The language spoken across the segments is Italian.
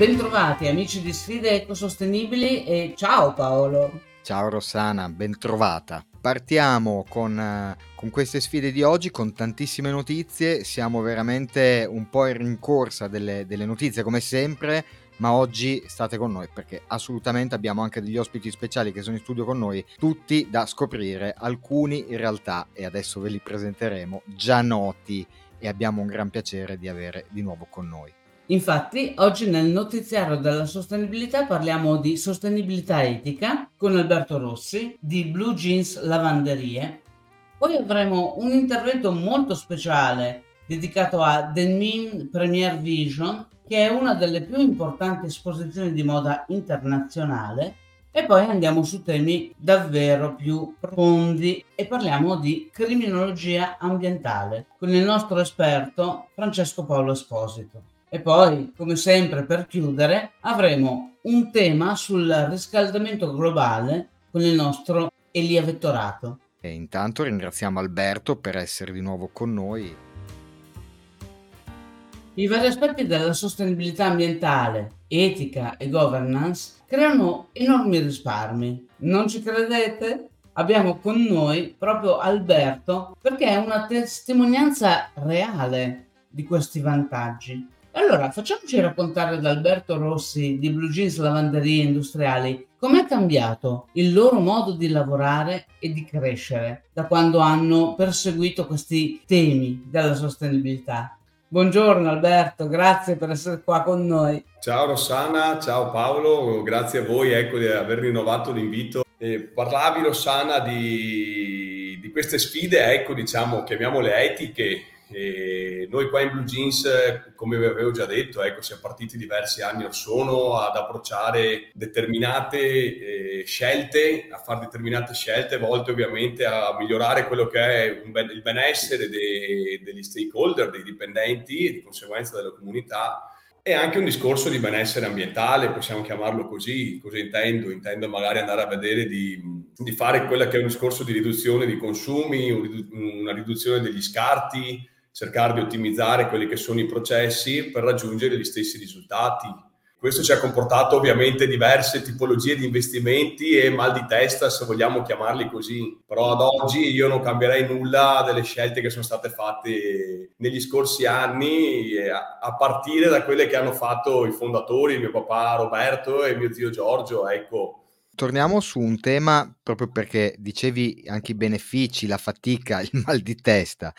Bentrovati amici di Sfide Ecosostenibili e ciao Paolo. Ciao Rossana, bentrovata. Partiamo con, eh, con, queste sfide di oggi, con tantissime notizie, siamo veramente un po' in rincorsa delle, delle notizie come sempre, ma oggi state con noi perché assolutamente abbiamo anche degli ospiti speciali che sono in studio con noi, tutti da scoprire, alcuni in realtà, e adesso ve li presenteremo, già noti e abbiamo un gran piacere di avere di nuovo con noi. Infatti, oggi nel notiziario della sostenibilità parliamo di sostenibilità etica con Alberto Rossi di Blue Jeans Lavanderie. Poi avremo un intervento molto speciale dedicato a Denmin Premier Vision, che è una delle più importanti esposizioni di moda internazionale. E poi andiamo su temi davvero più profondi e parliamo di criminologia ambientale con il nostro esperto Francesco Paolo Esposito. E poi, come sempre, per chiudere, avremo un tema sul riscaldamento globale con il nostro Elia Vettorato. E intanto ringraziamo Alberto per essere di nuovo con noi. I vari aspetti della sostenibilità ambientale, etica e governance creano enormi risparmi. Non ci credete? Abbiamo con noi proprio Alberto perché è una testimonianza reale di questi vantaggi. Allora, facciamoci raccontare da Alberto Rossi di Blue Jeans Lavanderie Industriali com'è cambiato il loro modo di lavorare e di crescere da quando hanno perseguito questi temi della sostenibilità. Buongiorno Alberto, grazie per essere qua con noi. Ciao Rossana, ciao Paolo, grazie a voi ecco, di aver rinnovato l'invito. Eh, parlavi Rossana di, di queste sfide, ecco, diciamo, chiamiamole etiche, e noi qua in Blue Jeans, come vi avevo già detto, ecco, siamo partiti diversi anni or sono ad approcciare determinate eh, scelte, a fare determinate scelte volte ovviamente a migliorare quello che è ben- il benessere de- degli stakeholder, dei dipendenti e di conseguenza della comunità e anche un discorso di benessere ambientale, possiamo chiamarlo così, cosa intendo? Intendo magari andare a vedere di, di fare quello che è un discorso di riduzione di consumi, una riduzione degli scarti, cercare di ottimizzare quelli che sono i processi per raggiungere gli stessi risultati. Questo ci ha comportato ovviamente diverse tipologie di investimenti e mal di testa, se vogliamo chiamarli così. Però ad oggi io non cambierei nulla delle scelte che sono state fatte negli scorsi anni, a partire da quelle che hanno fatto i fondatori, mio papà Roberto e mio zio Giorgio. Ecco, torniamo su un tema proprio perché dicevi anche i benefici, la fatica, il mal di testa.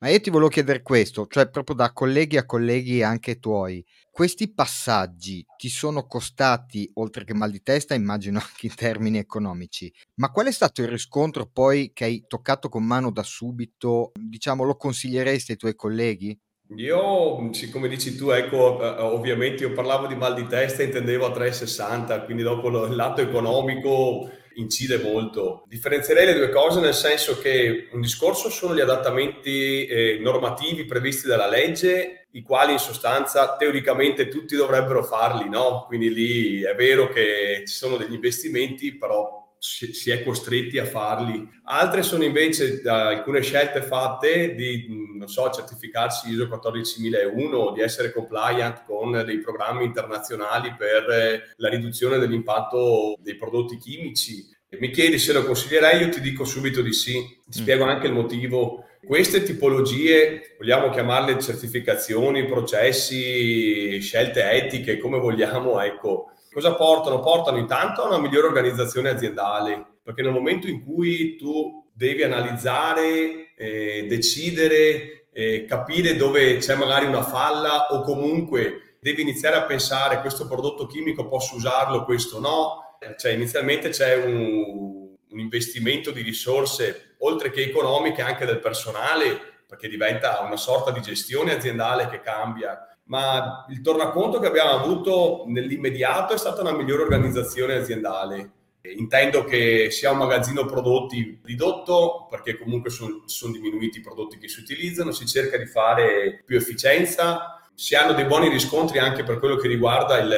Ma io ti volevo chiedere questo, cioè proprio da colleghi a colleghi anche tuoi. Questi passaggi ti sono costati, oltre che mal di testa, immagino anche in termini economici. Ma qual è stato il riscontro poi che hai toccato con mano da subito? Diciamo, lo consiglieresti ai tuoi colleghi? Io, siccome dici tu, ecco, eh, ovviamente io parlavo di mal di testa, intendevo a 360, quindi dopo il lato economico incide molto. Differenzierei le due cose nel senso che un discorso sono gli adattamenti eh, normativi previsti dalla legge, i quali in sostanza teoricamente tutti dovrebbero farli, no? Quindi lì è vero che ci sono degli investimenti, però si, è costretti a farli. Altre sono invece alcune scelte fatte di, non so, certificarsi ISO 14001, di essere compliant con dei programmi internazionali per eh, la riduzione dell'impatto dei prodotti chimici. E mi chiedi se lo consiglierei, io ti dico subito di sì. Ti mm. spiego anche il motivo. Queste tipologie, vogliamo chiamarle certificazioni, processi, scelte etiche, come vogliamo, ecco, Cosa portano? Portano intanto a una migliore organizzazione aziendale, perché nel momento in cui tu devi analizzare, eh, decidere, eh, capire dove c'è magari una falla o comunque devi iniziare a pensare questo prodotto chimico posso usarlo, questo no, cioè inizialmente c'è un, un investimento di risorse oltre che economiche anche del personale perché diventa una sorta di gestione aziendale che cambia ma il tornaconto che abbiamo avuto nell'immediato è stata una migliore organizzazione aziendale. Intendo che sia un magazzino prodotti ridotto, perché comunque sono, sono diminuiti i prodotti che si utilizzano, si cerca di fare più efficienza, si hanno dei buoni riscontri anche per quello che riguarda il,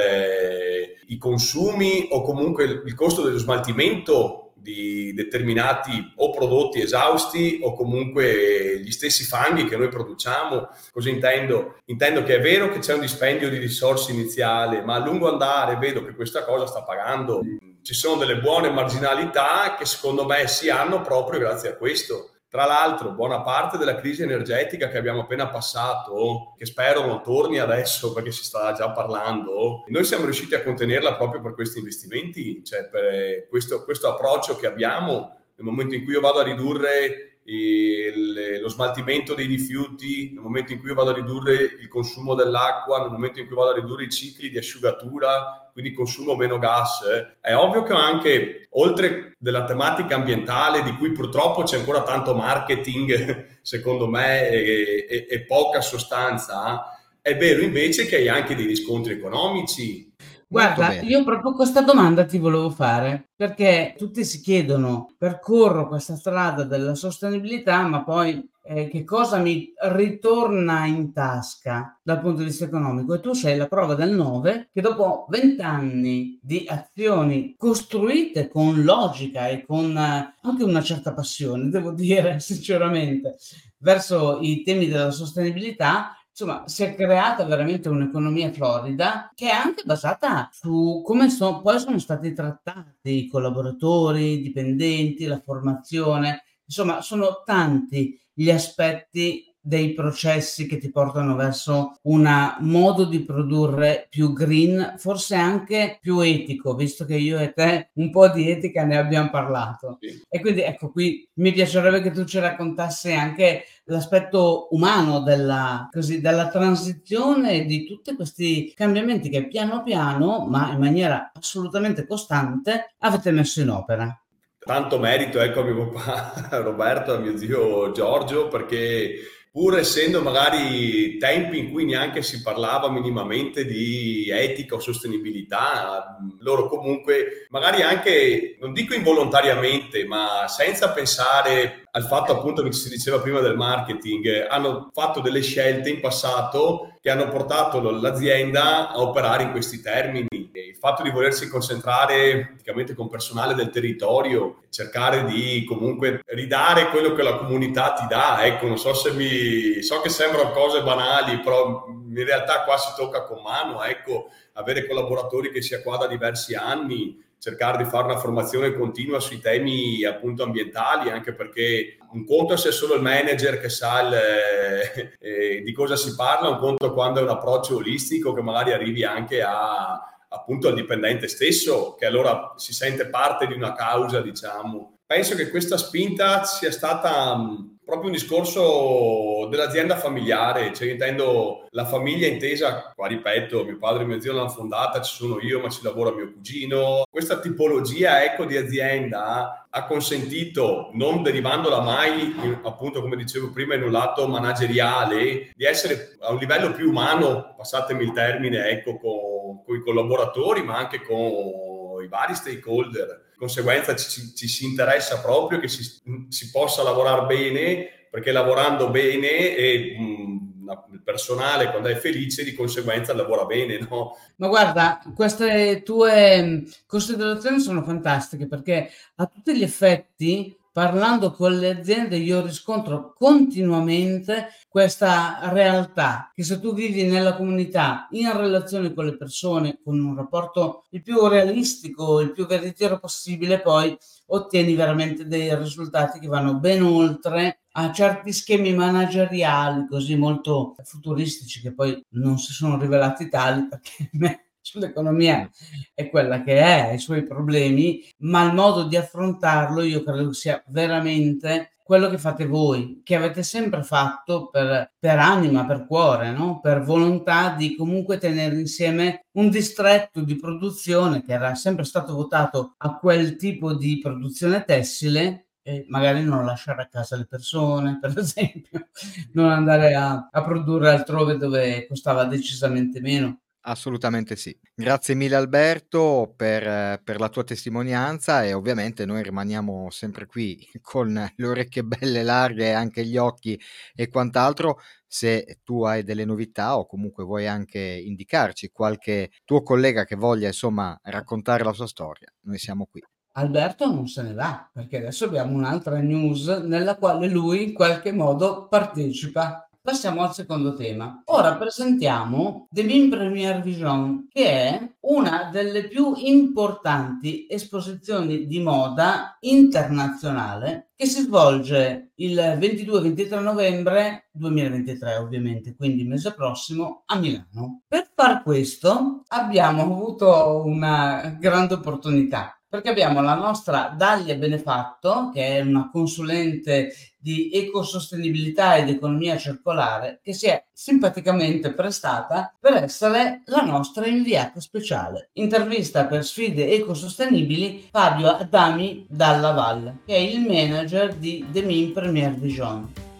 i consumi o comunque il, il costo dello smaltimento di determinati o prodotti esausti o comunque gli stessi fanghi che noi produciamo. Cosa intendo? Intendo che è vero che c'è un dispendio di risorse iniziale, ma a lungo andare vedo che questa cosa sta pagando. Ci sono delle buone marginalità che secondo me si hanno proprio grazie a questo. Tra l'altro, buona parte della crisi energetica che abbiamo appena passato, che spero non torni adesso perché si sta già parlando, noi siamo riusciti a contenerla proprio per questi investimenti, cioè per questo, questo approccio che abbiamo nel momento in cui io vado a ridurre il, lo smaltimento dei rifiuti, nel momento in cui vado a ridurre il consumo dell'acqua, nel momento in cui vado a ridurre i cicli di asciugatura, quindi consumo meno gas, eh. è ovvio che anche oltre della tematica ambientale di cui purtroppo c'è ancora tanto marketing, secondo me, e, e, e poca sostanza, è vero invece che hai anche dei riscontri economici Guarda, io proprio questa domanda ti volevo fare, perché tutti si chiedono, percorro questa strada della sostenibilità, ma poi eh, che cosa mi ritorna in tasca dal punto di vista economico? E tu sei la prova del 9 che dopo vent'anni di azioni costruite con logica e con eh, anche una certa passione, devo dire sinceramente, verso i temi della sostenibilità, insomma, si è creata veramente un'economia florida che è anche basata su come so, poi sono stati trattati i collaboratori, i dipendenti, la formazione. Insomma, sono tanti gli aspetti dei processi che ti portano verso un modo di produrre più green, forse anche più etico, visto che io e te un po' di etica ne abbiamo parlato. Sì. E quindi ecco qui mi piacerebbe che tu ci raccontassi anche l'aspetto umano della, così, della transizione di tutti questi cambiamenti che piano piano, ma in maniera assolutamente costante, avete messo in opera. Tanto merito ecco a mio papà Roberto, a mio zio Giorgio, perché pur essendo magari tempi in cui neanche si parlava minimamente di etica o sostenibilità, loro comunque, magari anche, non dico involontariamente, ma senza pensare al fatto appunto che si diceva prima del marketing, hanno fatto delle scelte in passato che hanno portato l'azienda a operare in questi termini. Il fatto di volersi concentrare praticamente con personale del territorio, cercare di comunque ridare quello che la comunità ti dà, ecco, non so se mi... so che sembrano cose banali, però in realtà qua si tocca con mano, ecco, avere collaboratori che sia qua da diversi anni, cercare di fare una formazione continua sui temi appunto ambientali, anche perché un conto se è solo il manager che sa il, eh, eh, di cosa si parla, un conto quando è un approccio olistico che magari arrivi anche a, appunto al dipendente stesso, che allora si sente parte di una causa, diciamo. Penso che questa spinta sia stata proprio un discorso dell'azienda familiare, cioè intendo la famiglia intesa, qua ripeto, mio padre e mio zio l'hanno fondata, ci sono io, ma ci lavora mio cugino. Questa tipologia ecco di azienda ha consentito, non derivandola mai, appunto come dicevo prima, in un lato manageriale, di essere a un livello più umano, passatemi il termine, ecco, con, con i collaboratori, ma anche con i vari stakeholder conseguenza ci, ci, si interessa proprio che si, si, possa lavorare bene, perché lavorando bene e mh, il personale quando è felice di conseguenza lavora bene, no? Ma guarda, queste tue considerazioni sono fantastiche perché a tutti gli effetti parlando con le aziende io riscontro continuamente questa realtà che se tu vivi nella comunità in relazione con le persone con un rapporto il più realistico, il più veritiero possibile, poi ottieni veramente dei risultati che vanno ben oltre a certi schemi manageriali così molto futuristici che poi non si sono rivelati tali perché sull'economia è quella che è, i suoi problemi, ma il modo di affrontarlo io credo sia veramente quello che fate voi, che avete sempre fatto per, per anima, per cuore, no? per volontà di comunque tenere insieme un distretto di produzione che era sempre stato votato a quel tipo di produzione tessile e magari non lasciare a casa le persone, per esempio, non andare a, a produrre altrove dove costava decisamente meno. Assolutamente sì. Grazie mille Alberto per, per la tua testimonianza e ovviamente noi rimaniamo sempre qui con le orecchie belle larghe anche gli occhi e quant'altro. Se tu hai delle novità o comunque vuoi anche indicarci qualche tuo collega che voglia insomma raccontare la sua storia, noi siamo qui. Alberto non se ne va, perché adesso abbiamo un'altra news nella quale lui in qualche modo partecipa. Passiamo al secondo tema. Ora presentiamo The Beam Premier Vision, che è una delle più importanti esposizioni di moda internazionale che si svolge il 22-23 novembre 2023, ovviamente, quindi mese prossimo a Milano. Per far questo abbiamo avuto una grande opportunità perché abbiamo la nostra Dalia Benefatto, che è una consulente di ecosostenibilità ed economia circolare, che si è simpaticamente prestata per essere la nostra inviata speciale. Intervista per sfide ecosostenibili Fabio Adami dalla Valle, che è il manager di The Min Premier Vision.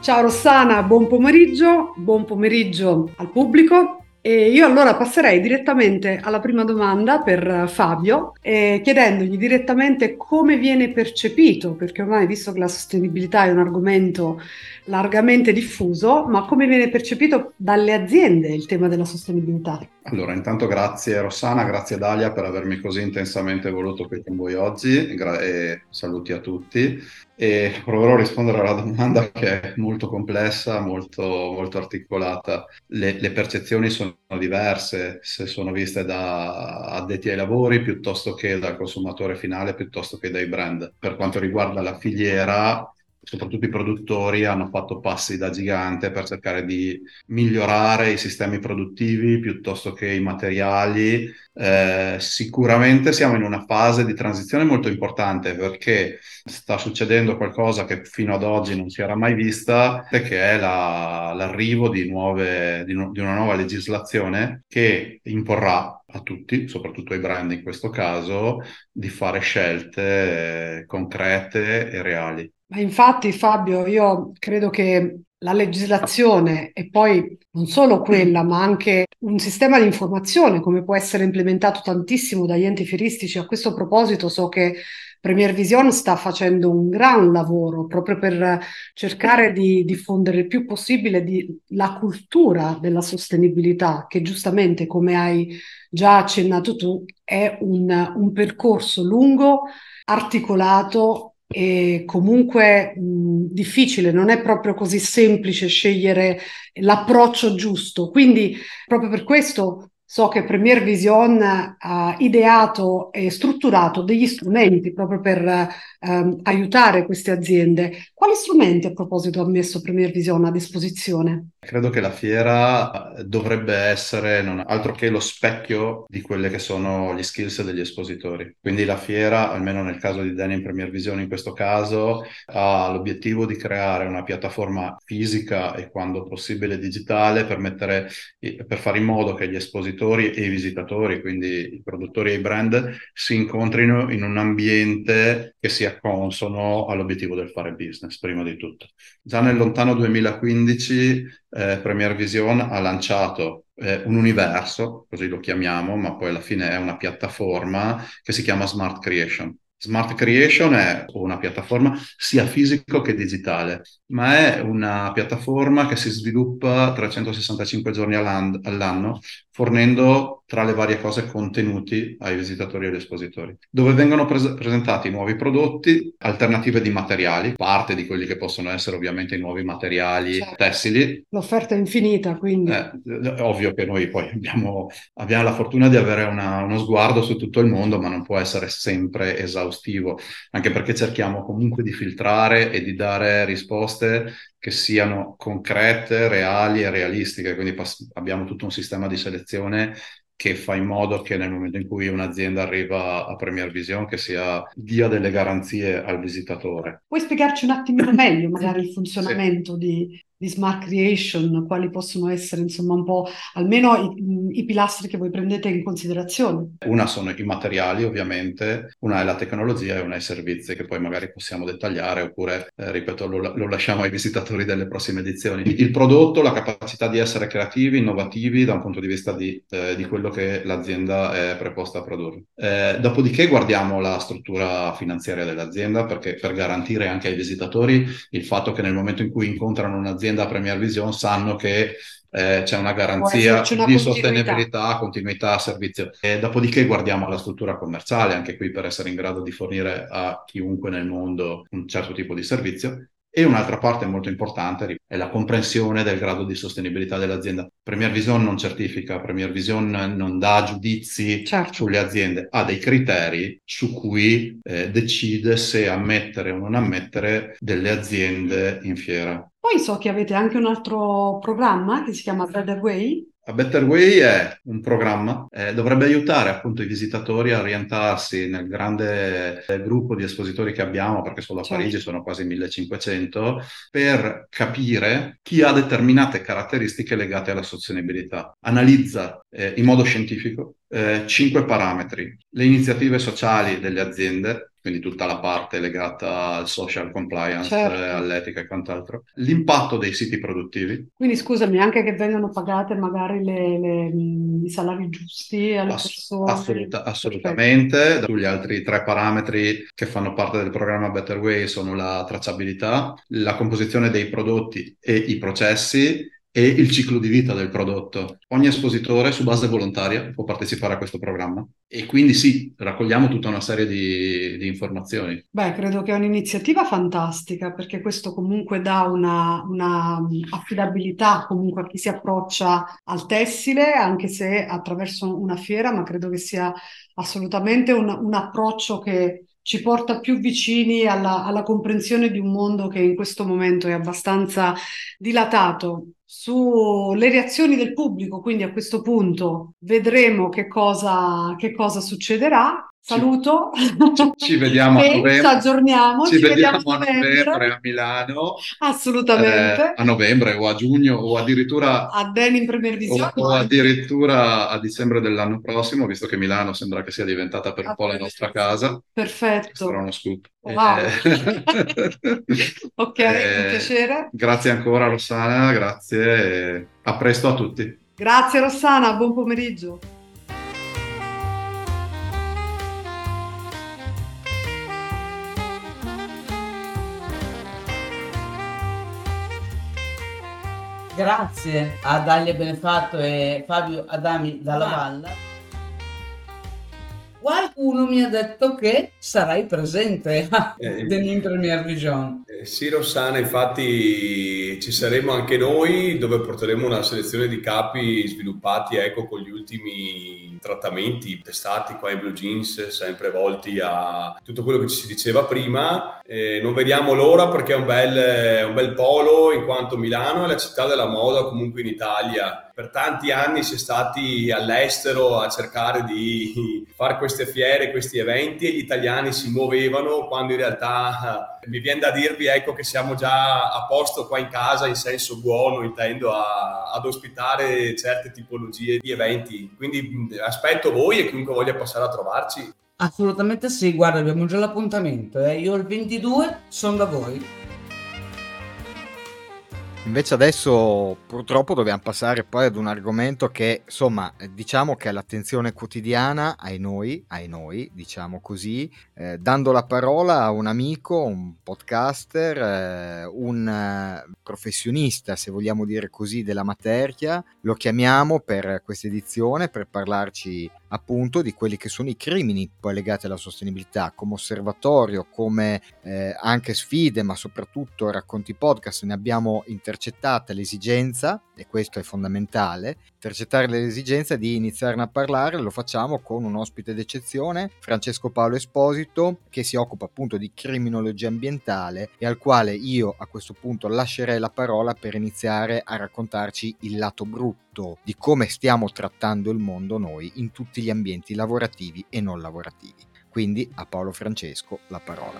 Ciao Rossana, buon pomeriggio, buon pomeriggio al pubblico. E io allora passerei direttamente alla prima domanda per Fabio, eh, chiedendogli direttamente come viene percepito, perché ormai visto che la sostenibilità è un argomento largamente diffuso, ma come viene percepito dalle aziende il tema della sostenibilità? Allora, intanto grazie Rossana, grazie Dalia per avermi così intensamente voluto qui con voi oggi e saluti a tutti e proverò a rispondere alla domanda che è molto complessa, molto, molto articolata. Le, le, percezioni sono diverse se sono viste da addetti ai lavori piuttosto che dal consumatore finale, piuttosto che dai brand. Per quanto riguarda la filiera, soprattutto i produttori hanno fatto passi da gigante per cercare di migliorare i sistemi produttivi piuttosto che i materiali. Eh, sicuramente siamo in una fase di transizione molto importante perché sta succedendo qualcosa che fino ad oggi non si era mai vista, che è la, l'arrivo di, nuove, di, di una nuova legislazione che imporrà a tutti, soprattutto ai brand in questo caso, di fare scelte eh, concrete e reali. Ma infatti Fabio, io credo che la legislazione e poi non solo quella, ma anche un sistema di informazione come può essere implementato tantissimo dagli enti fieristici. A questo proposito so che Premier Vision sta facendo un gran lavoro proprio per cercare di diffondere il più possibile di, la cultura della sostenibilità, che giustamente, come hai già accennato tu, è un, un percorso lungo, articolato e comunque mh, difficile, non è proprio così semplice scegliere l'approccio giusto. Quindi proprio per questo So che Premier Vision ha ideato e strutturato degli strumenti proprio per ehm, aiutare queste aziende. Quali strumenti a proposito ha messo Premier Vision a disposizione? Credo che la fiera eh, dovrebbe essere non altro che lo specchio di quelle che sono gli skills degli espositori. Quindi la fiera, almeno nel caso di Denim Premier Vision in questo caso, ha l'obiettivo di creare una piattaforma fisica e quando possibile digitale per, mettere, per fare in modo che gli espositori e i visitatori, quindi i produttori e i brand, si incontrino in un ambiente che sia consono all'obiettivo del fare business, prima di tutto. Già nel lontano 2015 eh, Premier Vision ha lanciato eh, un universo, così lo chiamiamo, ma poi alla fine è una piattaforma che si chiama Smart Creation. Smart Creation è una piattaforma sia fisico che digitale, ma è una piattaforma che si sviluppa 365 giorni all'anno, fornendo tra le varie cose contenuti ai visitatori e agli espositori, dove vengono pres- presentati nuovi prodotti, alternative di materiali, parte di quelli che possono essere ovviamente i nuovi materiali certo. tessili. L'offerta è infinita, quindi. Eh, è ovvio che noi poi abbiamo, abbiamo la fortuna di avere una, uno sguardo su tutto il mondo, ma non può essere sempre esaustivo, anche perché cerchiamo comunque di filtrare e di dare risposte che siano concrete, reali e realistiche, quindi pass- abbiamo tutto un sistema di selezione che fa in modo che nel momento in cui un'azienda arriva a Premier Vision che sia dia delle garanzie al visitatore. Puoi spiegarci un attimino meglio magari il funzionamento sì. di, di smart creation, quali possono essere insomma un po' almeno i, i, pilastri che voi prendete in considerazione? Una sono i materiali ovviamente, una è la tecnologia e una è i servizi che poi magari possiamo dettagliare oppure, eh, ripeto, lo, lo, lasciamo ai visitatori delle prossime edizioni. Il prodotto, la capacità di essere creativi, innovativi da un punto di vista di, eh, di quello che l'azienda è preposta a produrre. Eh, dopodiché guardiamo la struttura finanziaria dell'azienda perché per garantire anche ai visitatori il fatto che nel momento in cui incontrano un'azienda un'azienda Premier Vision sanno che eh, c'è una garanzia una di sostenibilità, continuità, servizio. E dopodiché guardiamo la struttura commerciale, anche qui per essere in grado di fornire a chiunque nel mondo un certo tipo di servizio. E un'altra parte molto importante è la comprensione del grado di sostenibilità dell'azienda. Premier Vision non certifica, Premier Vision non dà giudizi certo. sulle aziende, ha dei criteri su cui eh, decide se ammettere o non ammettere delle aziende in fiera. Poi so che avete anche un altro programma che si chiama Better Way, a Better Way è un programma, eh, dovrebbe aiutare appunto i visitatori a orientarsi nel grande eh, gruppo di espositori che abbiamo, perché solo a certo. Parigi sono quasi 1500, per capire chi ha determinate caratteristiche legate alla sostenibilità. Analizza eh, in modo scientifico eh, cinque parametri. Le iniziative sociali delle aziende, quindi tutta la parte legata al social compliance, certo. eh, all'etica e quant'altro, l'impatto dei siti produttivi. Quindi scusami, anche che vengano pagate magari le, le, i salari giusti alle Ass- persone. Assoluta, assolutamente. Gli altri tre parametri che fanno parte del programma Better Way sono la tracciabilità, la composizione dei prodotti e i processi e il ciclo di vita del prodotto. Ogni espositore su base volontaria può partecipare a questo programma e quindi sì, raccogliamo tutta una serie di, di informazioni. Beh, credo che è un'iniziativa fantastica perché questo comunque dà una, una affidabilità comunque a chi si approccia al tessile, anche se attraverso una fiera, ma credo che sia assolutamente un, un approccio che ci porta più vicini alla, alla, comprensione di un mondo che in questo momento è abbastanza dilatato sulle reazioni del pubblico, quindi a questo punto vedremo che cosa, che cosa succederà. Saluto. Ci, ci vediamo a novembre. Aggiorniamo. Ci, ci vediamo, vediamo, a novembre. a Milano. Assolutamente. Eh, a novembre o a giugno o addirittura a Denim Premier Vision. O, o, addirittura a dicembre dell'anno prossimo, visto che Milano sembra che sia diventata per un po' la nostra casa. Perfetto. Sarà uno scoop. Wow. Eh, ok, eh, un piacere. Grazie ancora Rossana, grazie e a presto a tutti. Grazie Rossana, buon pomeriggio. Grazie a Dalia Benefatto e Fabio Adami dalla Valla. Qualcuno mi ha detto che sarai presente a eh, Denim Premier Vision. Eh, sì, Rossana, infatti ci saremo anche noi dove porteremo una selezione di capi sviluppati ecco, con gli ultimi trattamenti testati qua in Blue Jeans, sempre volti a tutto quello che ci si diceva prima. Eh, non vediamo l'ora perché è un bel, un bel polo in quanto Milano è la città della moda comunque in Italia per tanti anni si è stati all'estero a cercare di fare queste fiere, questi eventi e gli italiani si muovevano quando in realtà mi viene da dirvi ecco, che siamo già a posto qua in casa in senso buono, intendo a, ad ospitare certe tipologie di eventi. Quindi aspetto voi e chiunque voglia passare a trovarci. Assolutamente sì, guarda, abbiamo già l'appuntamento. Eh. Io il 22 sono da voi. Invece adesso purtroppo dobbiamo passare poi ad un argomento che insomma diciamo che è l'attenzione quotidiana ai noi, ai noi diciamo così, eh, dando la parola a un amico, un podcaster, eh, un eh, professionista se vogliamo dire così della materia, lo chiamiamo per questa edizione per parlarci appunto di quelli che sono i crimini poi legati alla sostenibilità come osservatorio, come eh, anche sfide, ma soprattutto racconti podcast. Ne abbiamo intercettate l'esigenza, e questo è fondamentale, intercettare l'esigenza di iniziarne a parlare. Lo facciamo con un ospite d'eccezione, Francesco Paolo Esposito, che si occupa appunto di criminologia ambientale e al quale io a questo punto lascerei la parola per iniziare a raccontarci il lato brutto di come stiamo trattando il mondo noi in tutti gli ambienti lavorativi e non lavorativi. Quindi a Paolo Francesco la parola.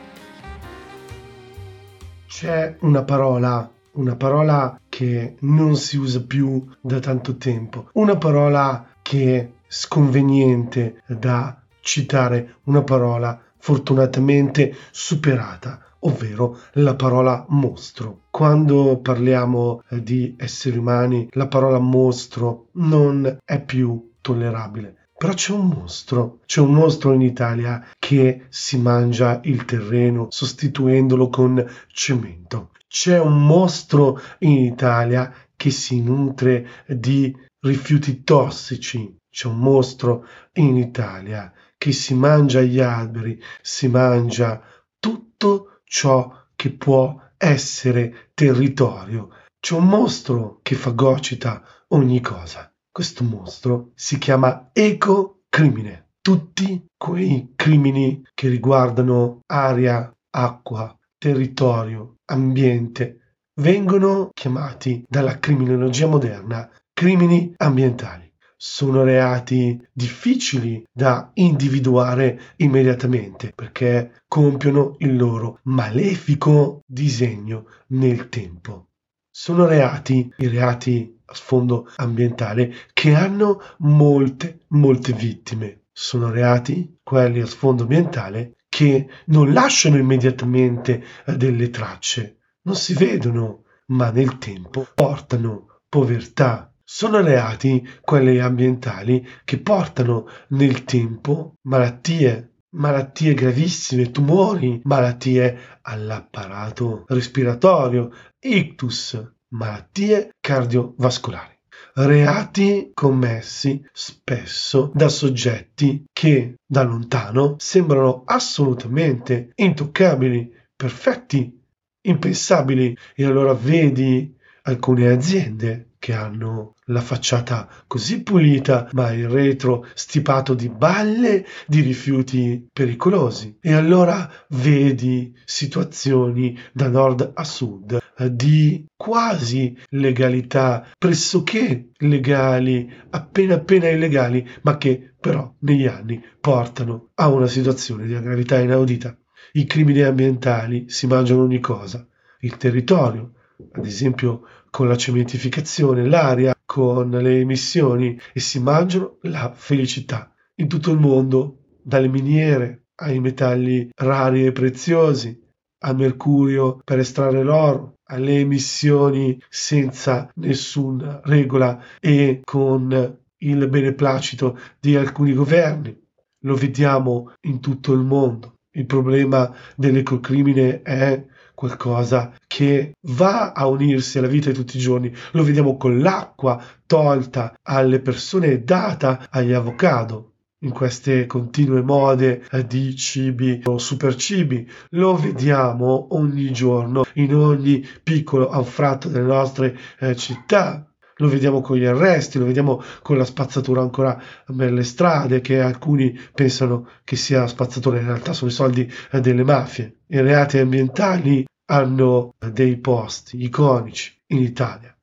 C'è una parola, una parola che non si usa più da tanto tempo, una parola che è sconveniente da citare, una parola fortunatamente superata ovvero la parola mostro. Quando parliamo di esseri umani, la parola mostro non è più tollerabile Però c'è un mostro, c'è un mostro in Italia che si mangia il terreno sostituendolo con cemento. C'è un mostro in Italia che si nutre di rifiuti tossici. C'è un mostro in Italia che si mangia gli alberi, si mangia tutto ciò che può essere territorio. C'è un mostro che fagocita ogni cosa. Questo mostro si chiama ecocrimine. Tutti quei crimini che riguardano aria, acqua, territorio, ambiente, vengono chiamati dalla criminologia moderna crimini ambientali sono reati difficili da individuare immediatamente perché compiono il loro malefico disegno nel tempo. Sono reati, i reati a sfondo ambientale, che hanno molte, molte vittime. Sono reati, quelli a sfondo ambientale, che non lasciano immediatamente eh, delle tracce, non si vedono, ma nel tempo portano povertà, sono reati, quelli ambientali, che portano nel tempo malattie, malattie gravissime, tumori, malattie all'apparato respiratorio, ictus, malattie cardiovascolari. Reati commessi spesso da soggetti che da lontano sembrano assolutamente intoccabili, perfetti, impensabili. E allora vedi alcune aziende che hanno la facciata così pulita, ma il retro stipato di balle di rifiuti pericolosi. E allora vedi situazioni da nord a sud eh, di quasi legalità, pressoché legali, appena appena illegali, ma che però negli anni portano a una situazione di gravità inaudita. I crimini ambientali si mangiano ogni cosa, il territorio, ad esempio con la cementificazione, l'aria, con le emissioni e si mangiano la felicità in tutto il mondo, dalle miniere ai metalli rari e preziosi, al mercurio per estrarre l'oro, alle emissioni senza nessuna regola e con il beneplacito di alcuni governi. Lo vediamo in tutto il mondo. Il problema dell'ecocrimine è qualcosa che va a unirsi alla vita di tutti i giorni. Lo vediamo con l'acqua tolta alle persone e data agli avocado in queste continue mode di cibi o super cibi. Lo vediamo ogni giorno in ogni piccolo anfratto delle nostre eh, città. Lo vediamo con gli arresti, lo vediamo con la spazzatura ancora nelle strade, che alcuni pensano che sia spazzatura, in realtà sono i soldi eh, delle mafie. I reati ambientali hanno dei posti iconici in Italia,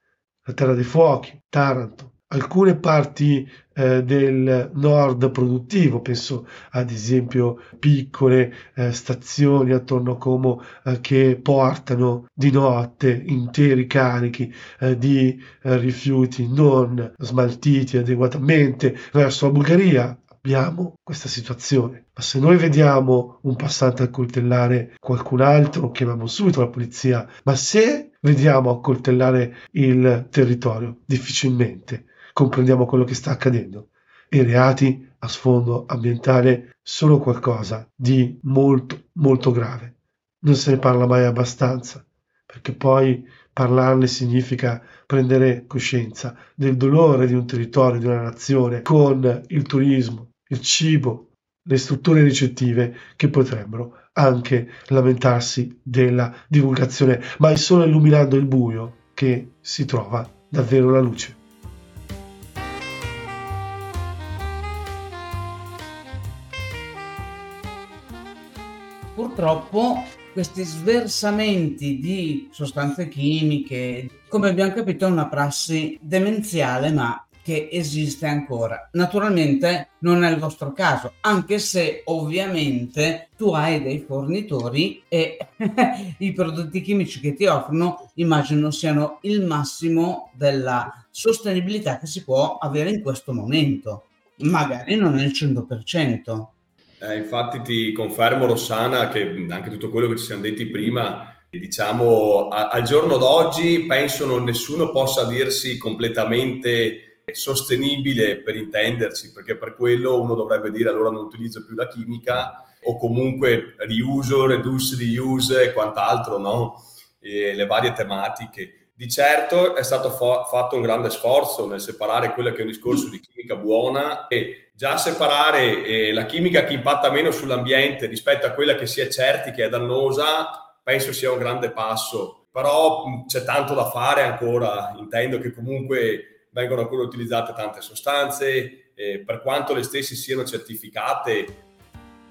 la Terra dei Fuochi, Taranto, alcune parti eh, del nord produttivo, penso ad esempio piccole eh, stazioni attorno a Como eh, che portano di notte interi carichi eh, di eh, rifiuti non smaltiti adeguatamente verso la Bulgaria, abbiamo questa situazione. Ma se noi vediamo un passante accoltellare qualcun altro, chiamiamo subito la polizia. Ma se vediamo accoltellare il territorio, difficilmente comprendiamo quello che sta accadendo. I reati a sfondo ambientale sono qualcosa di molto, molto grave. Non se ne parla mai abbastanza, perché poi parlarne significa prendere coscienza del dolore di un territorio, di una nazione, con il turismo, il cibo, le strutture ricettive che potrebbero anche lamentarsi della divulgazione, ma è solo illuminando il buio che si trova davvero la luce. Purtroppo questi sversamenti di sostanze chimiche, come abbiamo capito, è una prassi demenziale, ma che esiste ancora. Naturalmente non è il vostro caso, anche se ovviamente tu hai dei fornitori e i prodotti chimici che ti offrono immagino siano il massimo della sostenibilità che si può avere in questo momento. Magari non è il 100%. Eh, infatti ti confermo Rossana che anche tutto quello che ci siamo detti prima diciamo a, al giorno d'oggi penso non nessuno possa dirsi completamente sostenibile per intenderci, perché per quello uno dovrebbe dire allora non utilizzo più la chimica o comunque riuso, reduce, reuse e quant'altro, no? E le varie tematiche. Di certo è stato fa- fatto un grande sforzo nel separare quello che è un discorso di chimica buona e già separare eh, la chimica che impatta meno sull'ambiente rispetto a quella che si è certi che è dannosa, penso sia un grande passo. Però c'è tanto da fare ancora, intendo che comunque vengono ancora utilizzate tante sostanze, eh, per quanto le stesse siano certificate,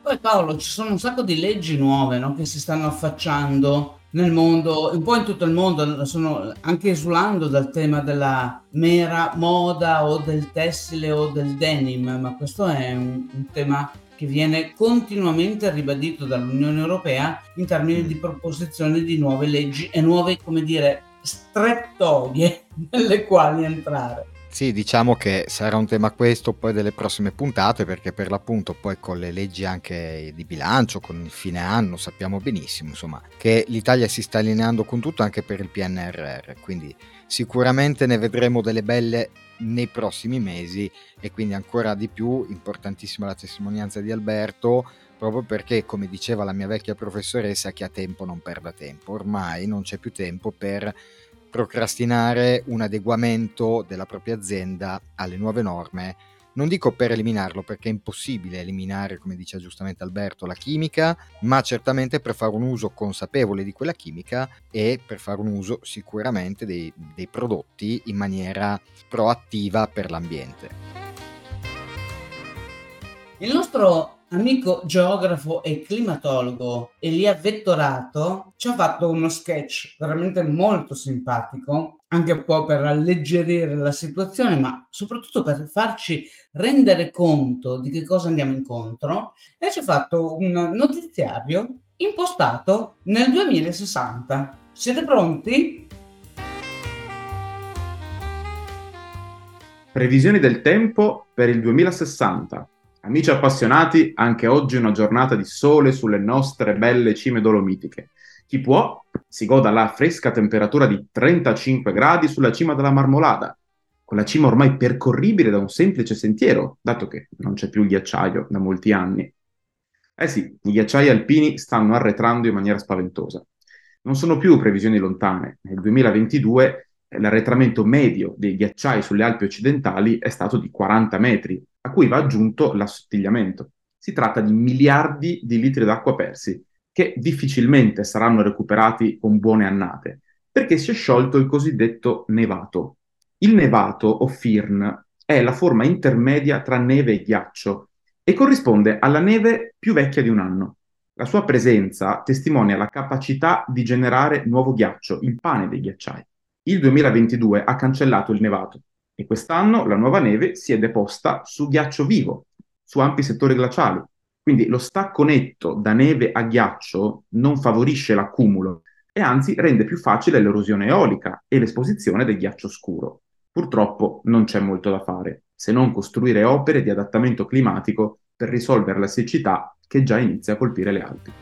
poi Paolo, ci sono un sacco di leggi nuove no, che si stanno affacciando nel mondo, un po' in tutto il mondo, sono anche esulando dal tema della mera moda o del tessile o del denim, ma questo è un, un tema che viene continuamente ribadito dall'Unione Europea in termini di proposizione di nuove leggi e nuove, come dire, strettoie nelle quali entrare. Sì, diciamo che sarà un tema questo poi delle prossime puntate perché per l'appunto poi con le leggi anche di bilancio, con il fine anno sappiamo benissimo insomma che l'Italia si sta allineando con tutto anche per il PNRR, quindi sicuramente ne vedremo delle belle nei prossimi mesi e quindi ancora di più importantissima la testimonianza di Alberto proprio perché come diceva la mia vecchia professoressa chi ha tempo non perda tempo, ormai non c'è più tempo per procrastinare un adeguamento della propria azienda alle nuove norme. Non dico per eliminarlo perché è impossibile eliminare, come dice giustamente Alberto, la chimica, ma certamente per fare un uso consapevole di quella chimica e per fare un uso sicuramente dei, dei prodotti in maniera proattiva per l'ambiente. Il nostro amico geografo e climatologo Elia Vettorato ci ha fatto uno sketch veramente molto simpatico, anche un po' per alleggerire la situazione, ma soprattutto per farci rendere conto di che cosa andiamo incontro, e ci ha fatto un notiziario impostato nel 2060. Siete pronti? Previsioni del tempo per il 2060 Amici appassionati, anche oggi è una giornata di sole sulle nostre belle cime dolomitiche. Chi può si goda la fresca temperatura di 35 gradi sulla cima della Marmolada, con la cima ormai percorribile da un semplice sentiero, dato che non c'è più il ghiacciaio da molti anni. Eh sì, i ghiacciai alpini stanno arretrando in maniera spaventosa. Non sono più previsioni lontane. Nel 2022 l'arretramento medio dei ghiacciai sulle Alpi occidentali è stato di 40 metri, a cui va aggiunto l'assottigliamento. Si tratta di miliardi di litri d'acqua persi, che difficilmente saranno recuperati con buone annate, perché si è sciolto il cosiddetto nevato. Il nevato, o firn, è la forma intermedia tra neve e ghiaccio e corrisponde alla neve più vecchia di un anno. La sua presenza testimonia la capacità di generare nuovo ghiaccio, il pane dei ghiacciai. Il 2022 ha cancellato il nevato, e quest'anno la nuova neve si è deposta su ghiaccio vivo, su ampi settori glaciali. Quindi lo stacco netto da neve a ghiaccio non favorisce l'accumulo e anzi rende più facile l'erosione eolica e l'esposizione del ghiaccio scuro. Purtroppo non c'è molto da fare, se non costruire opere di adattamento climatico per risolvere la siccità che già inizia a colpire le Alpi.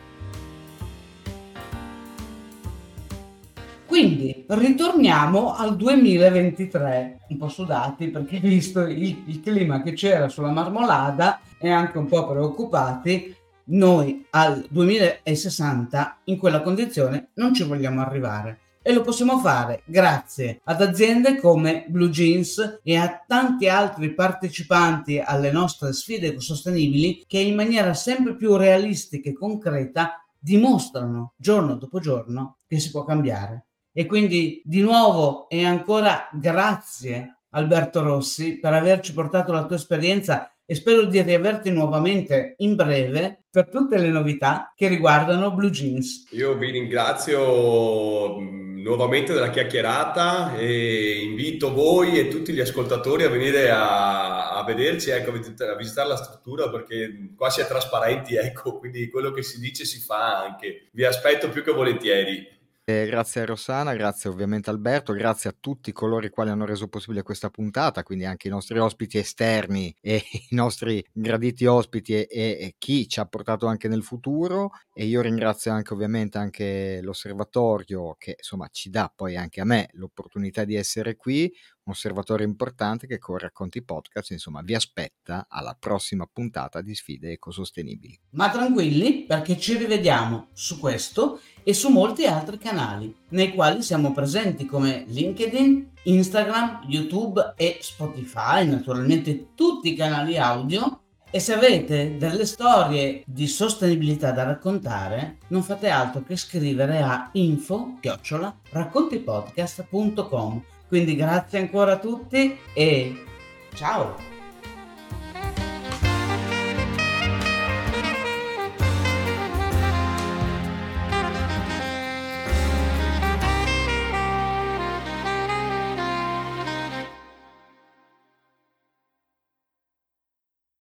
Quindi ritorniamo al 2023, un po' sudati perché visto il, il clima che c'era sulla Marmolada e anche un po' preoccupati, noi al 2060 in quella condizione non ci vogliamo arrivare e lo possiamo fare grazie ad aziende come Blue Jeans e a tanti altri partecipanti alle nostre sfide sostenibili che in maniera sempre più realistica e concreta dimostrano giorno dopo giorno che si può cambiare. E quindi di nuovo e ancora grazie Alberto Rossi per averci portato la tua esperienza e spero di riaverti nuovamente in breve per tutte le novità che riguardano Blue Jeans. Io vi ringrazio mm, nuovamente della chiacchierata e invito voi e tutti gli ascoltatori a venire a, a vederci, ecco, a visitare la struttura perché qua si è trasparenti, ecco, quindi quello che si dice si fa anche. Vi aspetto più che volentieri. Eh, grazie a Rossana, grazie ovviamente Alberto, grazie a tutti coloro i quali hanno reso possibile questa puntata, quindi anche i nostri ospiti esterni e i nostri graditi ospiti e, e chi ci ha portato anche nel futuro. E io ringrazio anche ovviamente anche l'osservatorio che insomma ci dà poi anche a me l'opportunità di essere qui, osservatore importante che con Racconti Podcast, insomma, vi aspetta alla prossima puntata di Sfide Ecosostenibili. Ma tranquilli perché ci rivediamo su questo e su molti altri canali, nei quali siamo presenti come LinkedIn, Instagram, YouTube e Spotify, naturalmente tutti i canali audio e se avete delle storie di sostenibilità da raccontare, non fate altro che scrivere a info-raccontipodcast.com. Quindi grazie ancora a tutti e ciao!